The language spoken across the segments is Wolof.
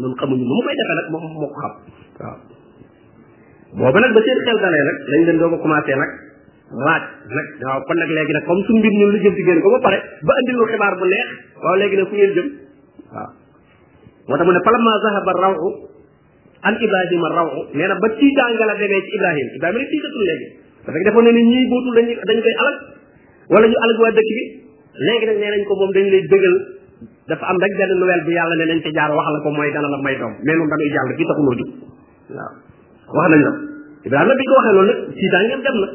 noonu xamuñu nu mu koy defee nag moom moo ko xam waaw boobu nag ba seen xel dalee nag lañ leen doog a commencé nag waaj nag waaw kon nag léegi nag comme suñu mbir ñun lu jëm ci génn ko ba pare ba andil lu xibaar bu neex waaw léegi nag fu ngeen jëm waaw moo tax mu ne falamma zahaba rawu an ibrahima rawu nee na ba ci jàngala demee ci ibrahima ibrahima rek tiitatul léegi parce que defoon na ne ñii bootul dañ dañ koy alal wala ñu alal waa dëkk bi léegi nag nee nañ ko moom dañ lay dëgal dafa am rek benn nouvelle bu yàlla ne nañ ci jaar wax la ko mooy dana la may doom mais moom dañuy jàll fii taxuloo jóg waaw wax nañ la ibrahima bi ko waxee loolu nag siitaa ngeen dem na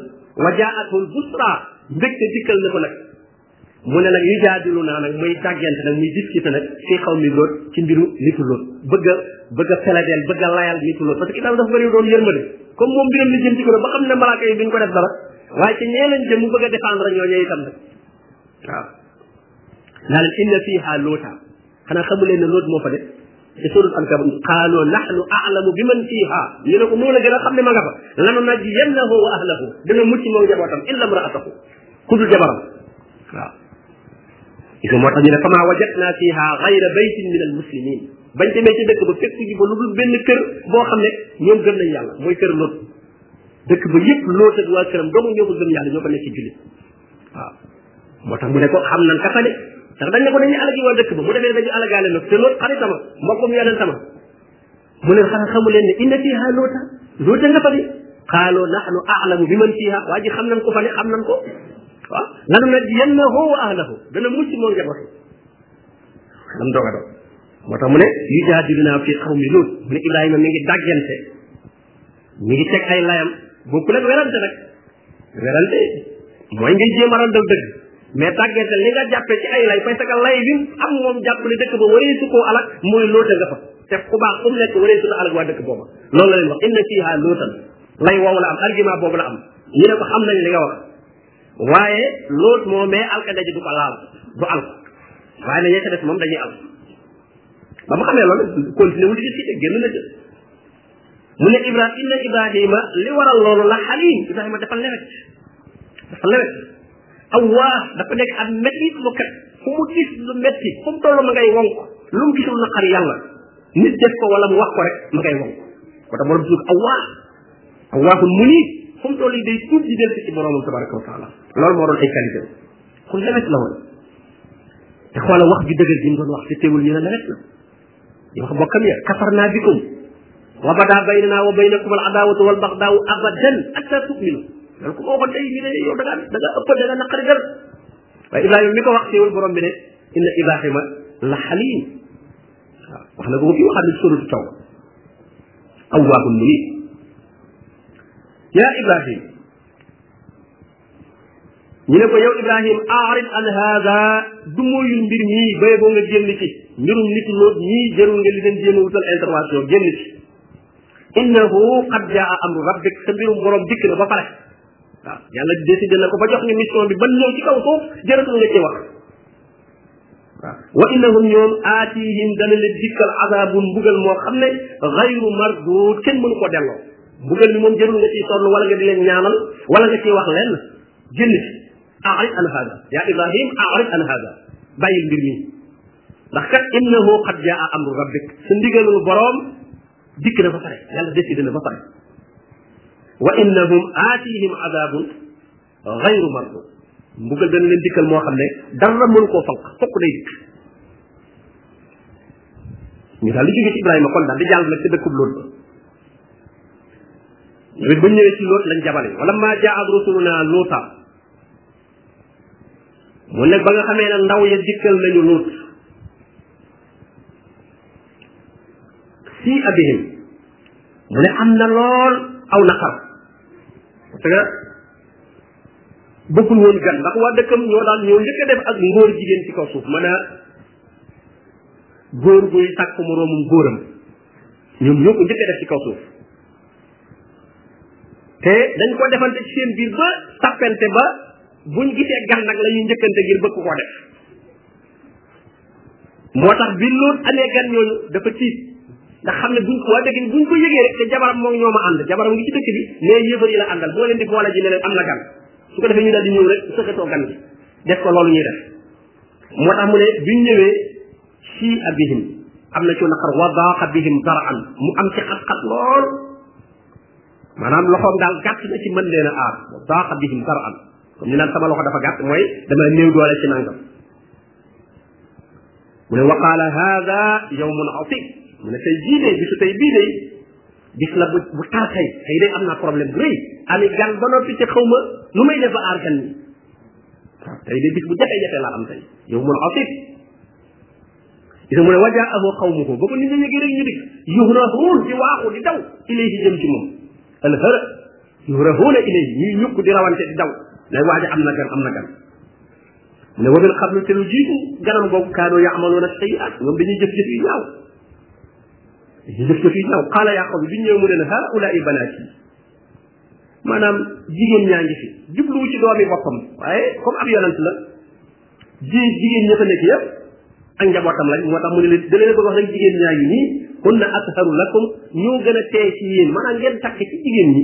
wa jaatul busra mbégte dikkal na ko nag mu ne nag yu jaadilu naa nag muy tàggante nag muy discuter nag fii xaw mi lool ci mbiru nitu lool bëgg a bëgg a feladeel bëgg a layal nitu lool parce que itam dafa bëri doon yërmande comme moom mbiram li jëm ci ko ba xam ne malaaka yi duñ ko def dara waaye ci ñee lañ jëm mu bëgg a défendre ñoo ñee itam nag waaw naa leen inna fiiha loota xanaa xamu leen ne loot moo fa de ci suurat Ankab qaaloo nahnu a'lamu bi man fiiha ñu ne ko moo la gën a xam ne ma nga fa lanu najjiyannahu wa ahlahu dana mucc moom njabootam illa imra'atahu ku dul jabaram waaw gis nga moo tax ñu ne fama wajadna fiha ghayra baytin min al muslimin bañ demee ci dëkk ba fekk ji ba lu dul benn kër boo xam ne ñoom gëm nañ yàlla mooy kër lot dëkk ba yépp loot ak waa këram doomu ñoo ko gëm yàlla ñoo ko nekk ci jullit waaw moo tax mu ne ko xam nan ka fa ne ndax dañ ne ko dañuy alagi waa dëkk ba mu defee dañu alagaale nag te loolu xarit sama mbokkum yonent sama mu ne xanaa xamu leen ne inna fiha loota loota nga fa di xaaloo naxnu aalamu bi man fiha waa ji xam nan ko fa ne xam nan ko waaw lanu nag yan na hoo wa ahlahu dana mucc moo ngi waxi lam doog a doon moo tax mu ne yu jaadiluna fi xawmi loot mu ne ibrahima mi ngi dàggante mi ngi teg ay layam bokkul ak werante nag werante mooy ngay jéem a randal dëgg mais tàggante li nga jàppe ci ay lay parce que lay bi am moom jàpp ne dëkk ba waree su koo alak mooy lóota nga fa te ku baax fu mu nekk waree su na alak waa dëkk booba loolu la leen wax inna fiha lóotan lay wow la am argument boobu la am ñu ne ko xam nañ li nga wax waaye lóot moo mais alkande ji du ko laal du al waaye na ñee ca des moom dañuy al ba mu xamee loolu continué wul di discuté génn na jël mu ne ibrahima inna ibrahima li waral loolu la xalim ibrahima dafa lewet dafa lewet awwaa dafa nekk ab métit lu kat fu mu gis lu métti fu mu toll ma ngay wonk lu mu gisul naqar yàlla nit def ko wala mu wax ko rek ma ngay wonk ko tax borom tudd awwaa awwaahul munib fu mu toll yi day tuub di delsi ci boromam tabaraka wa taala loolu moo doon ay qualité ku lewet la woon te xoola wax ju dëgër ji mu doon wax te teewul ñu ne lewet la ñu wax bokkam ya kafar naa bikum wa badaa baynanaa wa baynakum al adaawatu wal baxdaawu abadan hatta tu'minu loolu ku ko waxoon tey ñu ne yow da ngaa da ngaa ëppal da ngaa naqari dara waaye Ibrahima mi ko wax teewul borom bi ne inna Ibrahima la xaliim waaw wax na ko ba fi waxaat ne sóoratu taw awwaabun muniib yaa Ibrahima ñu ne ko yow ibrahim aarid an haada du mooyu mbir mii bay boo nga génn ci mbirum nit loot ñii jërul nga li leen jéem a wutal intervention génn ci innahu qad jaa amru rabbik sa mbirum borom dikk na ba pare waaw yàlla décidé na ko ba jox nga mission bi ba ñëw ci kaw suuf jëratul nga ci wax wa innahum ñoom aatihim dana leen dikkal azabun mbugal moo xam ne xayru mardud kenn mënu ko delloo mbugal mi moom jërul nga ciy sonn wala nga di leen ñaanal wala nga ciy wax lenn génn ci a'rid an hada ya ibrahim a'rid an hada bàyyil mbir mi ndax kat innahu qad jaa amru rabbik sa ndigalul boroom dikk na ba pare yàlla décidé na ba pare wa innahum aatihim azabun xayru mardu mbugal dana leen dikkal moo xam ne dara mënu koo fanq fokk day dikk ñu daal di jóge ci Ibrahima kon daal di jàll nag ci dëkkub Lóot ba ñoom it ba ñëwee ci Lóot lañ jabale wala maa jaa'at rusulunaa Luuta mu nekk ba nga xamee ne ndaw ya dikkal nañu Lóot si abihim mu ne am na lool aw naqar parce bëggul woon gan ndax waa dëkkam ñoo daan ñoo njëkk a def ak ngóor jigéen ci kaw suuf mën a góor guy takk moroomum góoram ñoom ñoo ko njëkk a def ci kaw suuf te dañ ko defante ci seen biir ba tappente ba buñ gisee gan nag la ñuy njëkkante ngir bëgg koo def moo tax bi loolu amee gan ñooñu dafa tiit ndax xam ne buñ ko waa dëkk bi buñ ko yëgee rek te jabaram moom ñoo ma ànd jabaram ngi ci dëkk bi mais yéefar yi la àndal boo leen di boole ji ne leen am na gan su ko defee ñu daal di ñëw rek sëkkatoo gan bi def ko loolu ñuy def moo tax mu ne biñ ñëwee si abihim am na ci naqar wa daaqa bihim daraan mu am ci xat-xat lool maanaam loxoom daal gàtt na ci mën leen a aar wa daaqa bihim daraan comme ni naan sama loxo dafa gàtt mooy dama néew doole ci nangam mu ne wa qaala hada yawmun asib mu ne tey jii day bisu tey bii day bis la bu bu tar tey tey day am naa problème bu rëy ami gan ba noppi te xaw ma nu may def ba aar gan ñi waaw tey day bis bu jafe-jafe laa am tey yawmun asib gis mu ne wajaahu qawmuhu ba ko nit ñi yëgee rek ñu dikk yuhrahuun di waaxu di daw ilayhi jëm ci moom al hara yuhrahuuna ilayhi ñuy ñukk di rawante di daw lay waaja am na gan am na gan mu ne wabil xam lu te lu jiitu ganam googu kaanoo yaamaloona sayiat ñoom dañuy jëf jëf yu ñaaw dañuy jëf jëf yu ñaaw qaala yaa qawmi bi ñëw mu ne la haulaai banaati maanaam jigéen ñaa ngi fi jubluwu ci doomi boppam waaye comme ab yonent la ji jigéen ña fa nekk yëpp ak njabootam lañ moo tax mu ne leen da leen bëgg wax nag jigéen ñaa ngi nii hunna atharu lakum ñoo gën a teey ci yéen maanaam ngeen takk ci jigéen ñi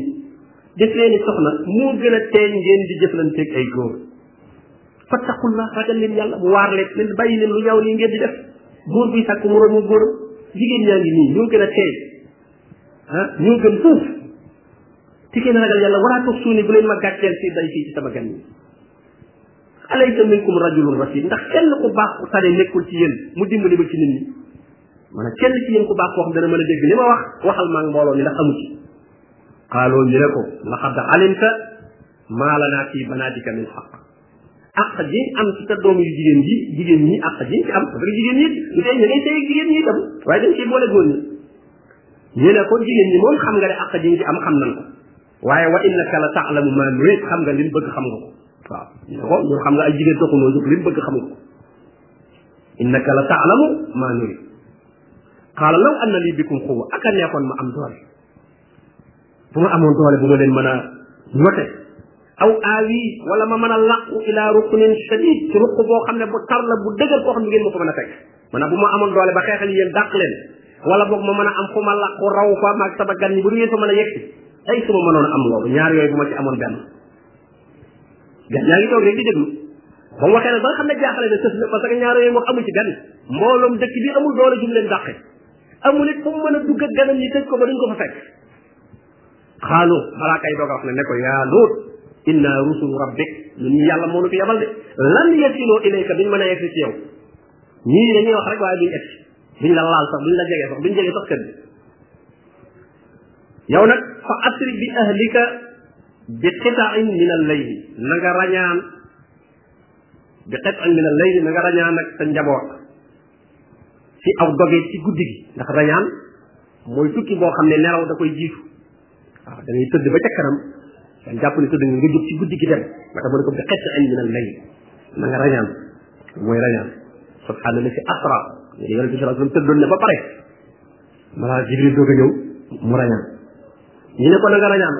def leen soxna moo gën a teey ngeen di jëflanteeg ay góor fattaqullah ragal leen yàlla mu waar leen leen bàyyi leen lu ñaaw lii ngeen di def góor buy sàkk moroomu góor jigéen ñaa ngi nii ñoo gën a teey ah ñoo gën foofu ci kenn ragal yàlla waraa toog suuni bu leen ma gàcceel fii day fii ci sama gan yi alaysa minkum rajulun rashid ndax kenn ku baax ku tane nekkul ci yéen mu dimbali ba ci nit ñi maanaam kenn ci yéen ku baax koo xam dana mën a dégg li ma wax waxal maa ngi mbooloo mi ndax amu ci xaaloo ñu ne ko laqad alimta maa lanaa fii banaatika min xaq àq ji am ci sa doom yu jigéen ji jigéen ñi àq ji ci am parce que jigéen ñi du tey ñu ngay sëy jigéen ñi itam waaye dañ ciy boole góor ñi ñu ne ko jigéen ñi moom xam nga ne àq ji ci am xam nan ko waaye wa innaka la taalamu ma nurid xam nga li mu bëgg xam nga ko waaw ñu ne ko ñu xam nga ay jigéen doxunoo jóg li mu bëgg xam nga ko innaka la taalamu ma nurid qaala law anna lii bikum quwwa ak a neexoon ma am doole bu ma amoon doole bu ma leen mën a note aw aawi wala ma mën a làqu ila rukunin shadid ci ruq boo xam ne bu tar la bu dëgër koo xam ne ngeen ma ko mën a fekk maanaam bu ma amoon doole ba xeexal yéen dàq leen wala boog ma mën a am fu ma làqu raw fa maag sama gan ñi bu du ngeen fa mën a yegg ay su ma mënoon am loolu ñaar yooyu bu ma ci amoon benn gan yaa ngi toog rek di déglu ba mu waxee nag ba nga xam ne jaaxale na sës na parce que ñaar yooyu moom amu ci benn mbooloom dëkk bi amul doole ju mu leen dàqe amul it fu mu mën a dugg ak ganam ñi tëj ko ba duñ ko fa fekk xaalu balaa kay doog a wax ne ne ko yaa lóot inna rusulu rabbik ñun ñu yàlla moo nu fi yabal de lan yasiloo ilayka duñ mën a egsi ci yow ñii dañuy wax rek waaye duñ egsi duñ la laal sax duñ la jege sax duñ jege sax kër bi yow nag fa asri bi ahlika bi qitain min al layli na nga rañaan bi qitain min al layli na nga rañaan ak sa njaboot ci aw dogee ci guddi gi ndax rañaan mooy tukki boo xam ne nelaw da koy jiitu waaw da ngay tëdd ba ca kanam dañ jàpp ne tëdd nga nga jóg ci guddi gi dem ma tax mu ne ko bi xett añ min al layl na nga rañaan mooy rañaan subhaana la si asra ñu ne yonente bi sallallahu alayhi wasallam tëddoon na ba pare malaa jibril doog a ñëw mu rañaan ñu ne ko na nga rañaan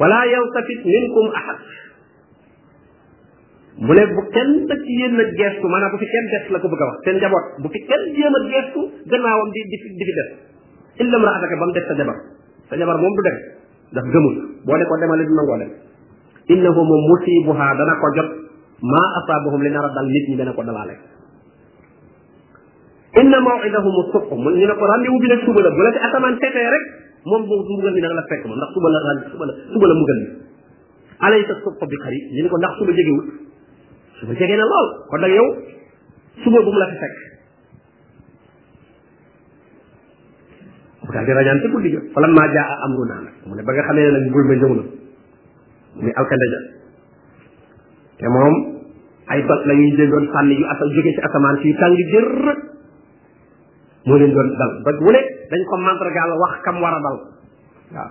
wala yaltafit minkum ahad mu ne bu kenn nag ci yéen nag geestu maanaam bu fi kenn des la ko bëgg a wax seen njaboot bu fi kenn jéem a geestu gannaawam di di fi di fi des illam raataka ba mu des sa jabar sa jabar moom du dem daf gëmul boo ne ko demale du nangoo dem innahu moom musibuha dana ko jot ma asabahum li nar a dal nit ñi dana ko dalaale inna mawidahum subh mu ñu ne ko rendez-vous bi nag suba la bu la fi asamaan setee rek moom boobu mugal ni dana la fekk moom ndax suba la suba la suba la mugal ni alaysa subha bi xarib ñu ne ko ndax suba jegewul suba jege na lool kon nag yow suba bu mu la fi fekk daal di rañaan ci guddi ga falam maa jaa amru naa nag mu ne ba nga xamee ne nag mbul ma ñëw na muy alkande ja te moom ay dot la ñuy jëndoon sànni yu asa jóge ci asamaan si tàng jër moo leen doon dal ba mu ne dañ ko mandargaal wax kam war a dal waaw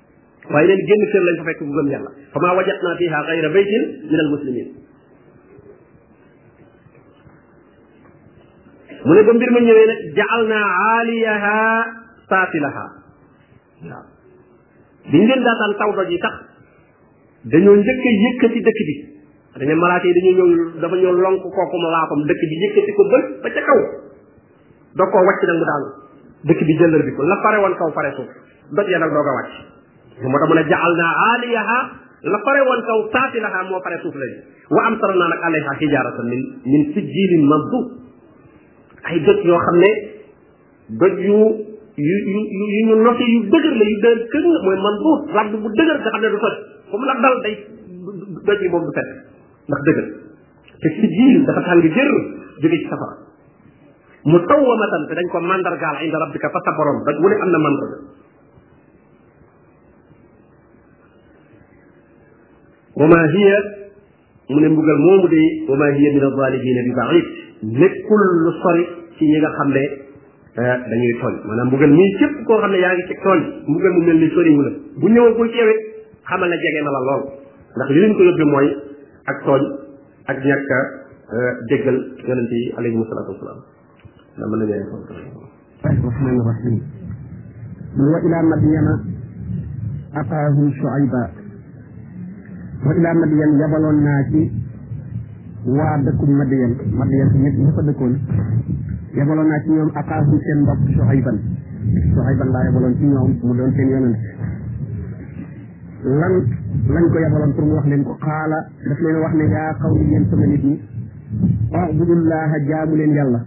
waaye leen génn kër lañ fa fekk bu gëm yàlla fa maa wajat naa fiha xayra baytin min al muslimin mu ne ba mbir ma ñëwee nag jaal naa aaliyaha saafilaha waaw biñ leen daataan taw doj yi sax dañoo njëkk a yëkkati dëkk bi dañu malaaka yi dañoo ñëw dafa ñëw lonk kooku ma laa fam dëkk bi yëkkati ko ba ba ca kaw doo koo wàcc nag mu daanu dëkk bi jëllar bi ko la fare woon kaw fare suuf doj ya nag doog a wàcc moo tax mu ne jaal naa aaliyaha la pare woon kaw taati laha moo pare suuf lañu wa am tara naa nag alayha hijaratan min min sijjilin mansub ay doj yoo xam ne doj yu yu yu yu ñu noté yu dëgër la yu dëgër kër mooy man buur rab bu dëgër nga xam ne du toj fu mu la dal day doj yi moom du fet ndax dëgër te si jiil dafa tàng jër jóge ci safara mu taw wa matan te dañ ko mandargaal inda rabbika fa sa borom doj wu ne am na mandarga wa ma hiya mu ne mbugal moomu de wa ma hiya min azalimina bi baid nekkul lu sori ci ñi nga xam ne eh, dañuy tooñ maanaam mbugal mii képp koo xam ne yaa ngi ci tooñ mbugal mu mel ni soriwu la bu ñëwagul ci yow it xamal na jege na la lool ndax li leen ko yóbbi mooy ak tooñ ak ñàkk a euh, déggal yonente yi alayhim salaatu wasalaam na mën nañu yem foofu rahmaani rahim wa ila madyana ataahum shuayba wa ila madyan yabaloon naa ci waa dëkkum madyan madyan nit ñi fa dëkkoon yabaloon naa ci ñoom ataahum seen mbokk shuayban shuayban laa yabaloon ci ñoom mu doon seen yonente lan lañ ko yabaloon pour mu wax leen ko xaala daf leen wax ne yaa xaw ni yéen sama nit ñi ubudullaha jaamu leen yàlla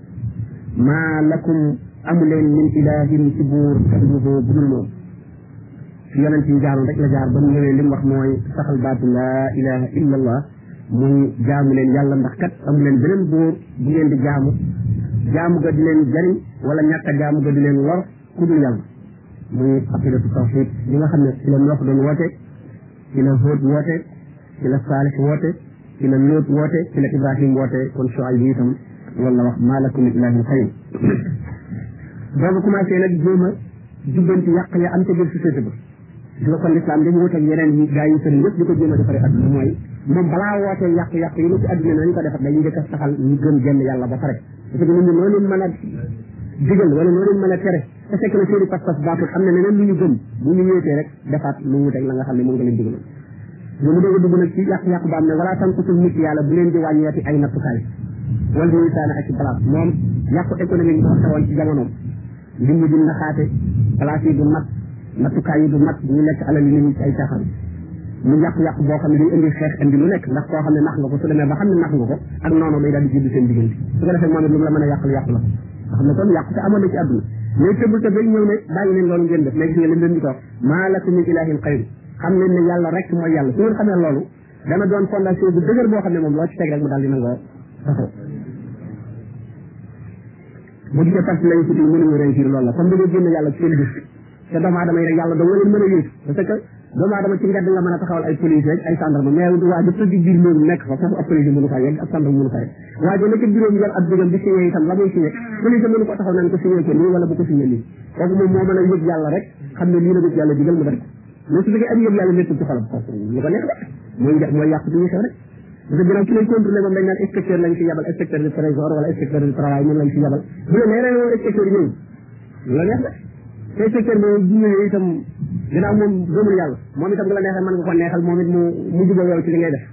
maa lakum amu leen min ilahin ci buur xayruhu bu dul moom fi yonent yi jaaroon rek la jaar ba mu ñëwee li mu wax mooy saxal baatu laa ilaha illa allah muy jaamu leen yàlla ndax kat amu leen beneen buur bu ngeen di jaamu jaamu ga di leen jariñ wala ñàkk a jaamu ga di leen lor ku dul yàlla muy aqidatu tawxid li nga xam ne ci la noox doon woote ci la hóot woote ci la saalix woote ci la lóot woote ci la ibrahim woote kon Shuayb bi itam loolu la wax maa lakum min ilaahin xayr boobu commencé nag jéem a jubbanti yàq ya am ca biir société ba gis nga kon lislaam dañu wuteeg yeneen yi gaa yi sëriñ yëpp di ko jéem a defaree adduna mooy moom balaa wootee yàqu-yàqu yi ne ci adduna nañu ko defar dañu njëkk a saxal ñu gëm genn yàlla ba pare parce que nit ñi noo leen mën a digal wala noo leen mën a tere te fekk na seeni pas-pas baaxul am na leneen lu ñu gëm bu ñu wéetee rek defaat lu wuteeg la nga xam ne moom nga leen digaloon ñu mu doog a dugg nag ci yàqu-yàqu ba am ne wala tanqusul nit yàlla bu leen di wàññeeti ay nattukaay wala misaana ak ci place moom yàqu économique moo xewoon ci jamonoom lim yi du naxaate place yi du mat nattukaay yi du mat ñu lekk alal yi ñu ci ay caaxaan mu yàqu-yàqu boo xam ne day indi xeex indi lu nekk ndax koo xam ne nax nga ko su demee ba xam ne nax nga ko ak noonu day daal di juddu seen diggante su ko defee moom it lu mu la mën a yàqal yàqu la ko nga xam ne kon yàqu te amoon na ci àdduna mais tëbul te bañ ñëw ne bàyyi leen loolu ngeen def mais gis nga leen leen di ko wax maa lakum min ilahin xayru xam leen ne yàlla rek mooy yàlla su ngeen xamee loolu dana doon fondation bu dëgër boo xam ne moom loo ci teg rek mu daal di nangoo taxaw bu dee fas lañ ci mën a réussir loolu la comme da nga génn yàlla ci seen gis te doomu aadama yi rek yàlla doo leen mën a yëg parce que doomu aadama ci mbedd nga mën a taxawal ay police rek ay gendarme mais waa ji tëdd biir moom nekk fa foofu ab police mënu fa yegg ab gendarme mënu fa yegg waa ji nekk juróom yor ab digam di signé itam la muy signé police mënu ko taxaw naan ko signé ko nii wala bu ko signé nii kooku moom moo mën a yëg yàlla rek xam ne lii la yëg yàlla digal mu def mais su fekkee am yëg yàlla nekkul ci xolam lu ko neex rek mooy mooy yàq bi ñu xew rek parce que ginnaaw ki lay contrôlé moom dañ naan inspecteur lañ fi yabal inspecteur du trésor wala inspecteur du travail moom lañ fi yabal bu la leeree moom inspecteur ñëw lu la neex la te inspecteur moom bu ñëwee itam ginnaaw moom gëmul yàlla moom itam bu la neexee mën nga ko neexal moom it mu mu jubal yow ci li ngay def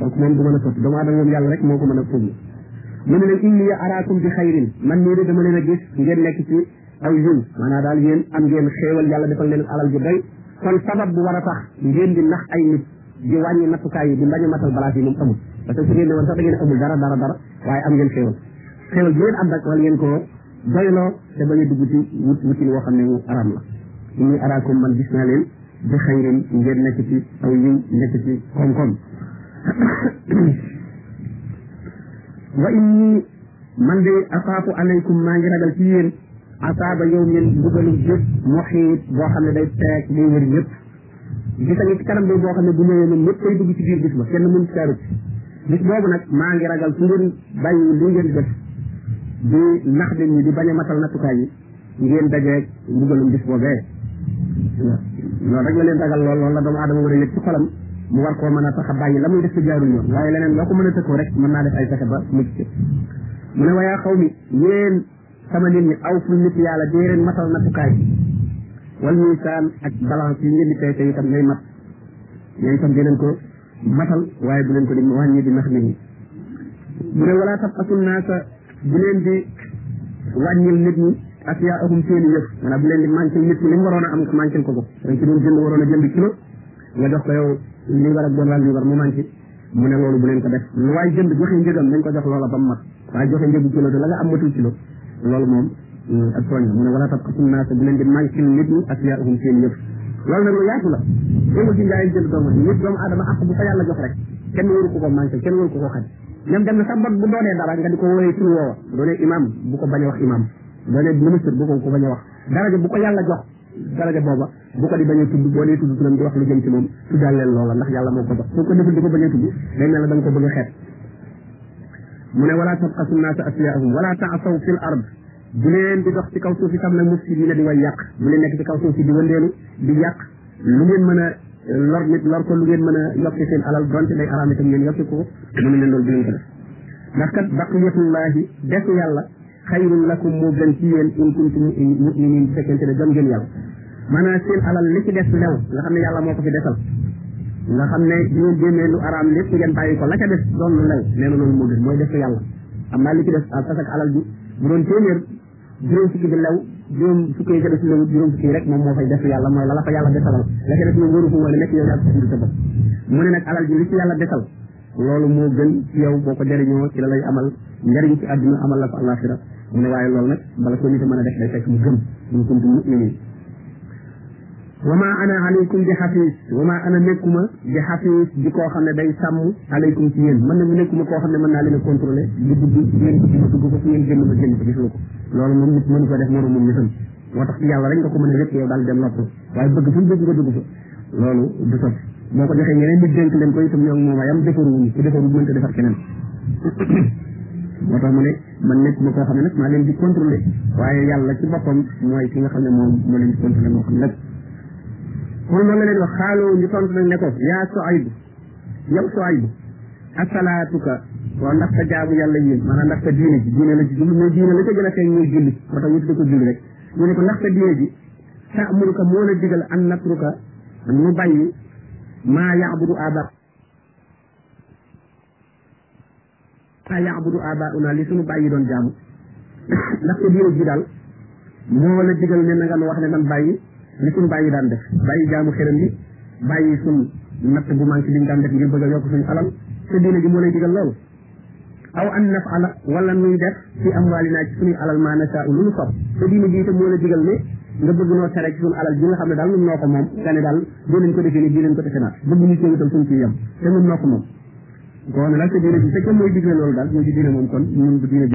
donc moom du mën a sotti doomu aadama moom yàlla rek moo ko mën a fugg mu ne leen inni araakum bi xayrin man nii de dama leen a gis ngeen nekk ci aw yiw maanaam daal yéen am ngeen xéewal yàlla defal leen alal ju doy kon sabab bu war a tax ngeen di nax ay nit di wàññi nattukaay yi di bañ a matal balaas yi moom amul parce que su ngeen ne woon sax da ngeen amul dara dara dara waaye am ngeen xéewal xéewal bu ngeen am rek wala ngeen ko doyloo te bañ a dugg ci wut wutin woo xam ne wu aram la inni araakum man gis naa leen bi xayrin ngeen nekk ci aw yiw nekk ci koom-koom wa inni man de asaafu aleykum maa ngi ragal ci yéen asaaba yow min mbugalum jëpp muxiit boo xam ne day peeg day wër ñëpp gis nga ci kanam bi boo xam ne bu ñëwee moom ñëpp ay dugg ci biir bis ba kenn mën ci carut bis boobu nag maa ngi ragal su ngeen bàyyi li ngeen def di nax nit ñi di bañ a matal nattukaay yi ngeen dajeeg mbugalum bis boobee loolu rek la leen ragal lool loolu la doomu aadama war a yëg ci xolam mu war koo mën a tax a bàyyi la muy def ci jaarul yoon waaye leneen loo ko mën a tëkkoo rek mën naa def ay fexe ba mucc ci mu ne wayaa xaw mi yéen sama nit ñi aw fu nit yàlla dee leen matal nattukaay wal miisaan ak balance yi ngeen di peese itam nay mat yooyu itam dee leen ko matal waaye bu leen ko di wàññi di nax nit ñi mu ne wala tabxasul naasa bu leen di wàññil nit ñi ak yaa ahum seeni yëf maanaam bu leen di manquil nit ñi li mu waroon a am manquil ko ko dañ ci doon jënd waroon a jënd kilo nga jox ko yow li war ak doon laal li war mu manqué mu ne loolu bu leen ko def lu waay jënd joxe njëgam nañ ko jox loola ba mu mat waaye joxe njëgu kilo te la nga am matul kilo loolu moom euh, ak tooñ la mu ne wala tab xasu naasa bu leen di manquil nit ñi ak yaahum seen yëf loolu nag lu yaatu la yëngu ci njaayam jënd doomu nit doomu aadama ak bu ko yàlla jox rek kenn waru ko ko manqué kenn waru ko ko xaj ñoom dem na sax ba bu doonee dara nga di ko wooyee tur woowa bu doonee imam bu ko bañ a wax imam bu doonee ministre bu ko ko bañ a wax daraja bu ko yàlla jox daraja booba bu ko di bañ a tudd boo dee tudd turam di wax lu jëm ci moom tuddal leen loola ndax yàlla moo ko jox boo ko deful di ko bañ a tudd day mel ne da nga ko bëgg a xeet mu ne wala tabqasu naasa asyaahum wala taasaw fil ard bu leen di dox ci kaw suuf itam nag mufsidiina di way yàq bu leen nekk ci kaw suuf si di wëndeelu di yàq lu ngeen mën a lor nit lor ko lu ngeen mën a yokki seen alal donte day araam itam ngeen yokki ko mu ne leen loolu bu leen ko def ndax kat baqiyatullahi des yàlla xayrun lakum moo gën ci yéen in kuntum muminin bu fekkente ne gëm ngeen yàlla maanaam seen alal li ci des lew nga xam ne yàlla moo ko fi desal nga xam ne ñu génnee lu araam lépp ngeen bàyyi ko la ca des doon lu lew nee na loolu moo gën mooy def ko yàlla am naa li ci des parce que alal bi bu doon téeméer juróom fukki bi lew juróom fukki yi ca des lew juróom fukki rek moom moo fay def yàlla mooy la la fa yàlla desalal la ca des moom waru ko wala nekk yow yaa ko sa bopp mu ne nag alal ji li ci yàlla desal loolu moo gën ci yow boo ko jëriñoo ci la lay amal njëriñ ci àdduna amal la ko àllaaxira mu ne waaye loolu nag bala ko nit a mën a def day fekk mu gëm ñu kuntu muminin wa ma ana alaykum bi xafiis wa ma ana nekkuma bi xafiis di koo xam ne day sàmm alaykum ci yéen mën na mu nekkuma koo xam ne mën naa leen a contrôler bu dugg ngeen dugg ma dugg ko fu ngeen génn ma génn ko gisoo ko loolu moom nit mënu ko def moroom moom nitam moo tax ci yàlla rek nga ko mën a yëpp yow daal dem nopp waaye bëgg fu mu bëgg nga dugg fa loolu du sot boo ko joxee ñeneen nit dénk leen ko itam ñoo moom a yam defaruwuñu ku defaru mënta defar keneen moo tax mu ne man nekk ma koo xam ne nag maa leen di contrôler waaye yàlla ci boppam mooy ki nga xam ne moom moo leen di contrôler moo xam nag kon loolu la leen wax xaaloo ñu tontu nag ne ko yaa Suaybu yow Suaybu asalaatuka waaw ndax sa jaamu yàlla yéen maanaam ndax sa diine ji diine la ci jublu mooy diine la ca gën a feeñ mooy julli moo tax ñu tudde ko julli rek ñu ne ko ndax sa diine ji ta'muruka moo la digal an natruka nu bàyyi maa ya'budu aba maa ya'budu abauna li suñu bàyyi doon jaamu ndax ko diine ji daal moo la digal ne na nga nu wax ne nan bàyyi li suñu bàyyi daan def bàyyi jaamu xelam yi bàyyi suñ natt bu manqué bi ñu daan def ngir bëgg a yokk suñu alal te diine ji moo lay digal loolu aw an nafala wala nuy def fi amwaalinaa ci suñuy alal maa nasaa lu nu sopp te diine ji itam moo la digal ne nga bëgg noo tere ci suñu alal ji nga xam ne daal nun noo ko moom nga ne daal doo leen ko defee ni di leen ko defe naa bëgg ñu cee itam suñu ci yem te nun noo ko moom kon nag te diine ji fekkee mooy digle loolu daal mooy di diine moom kon ñun du diine ji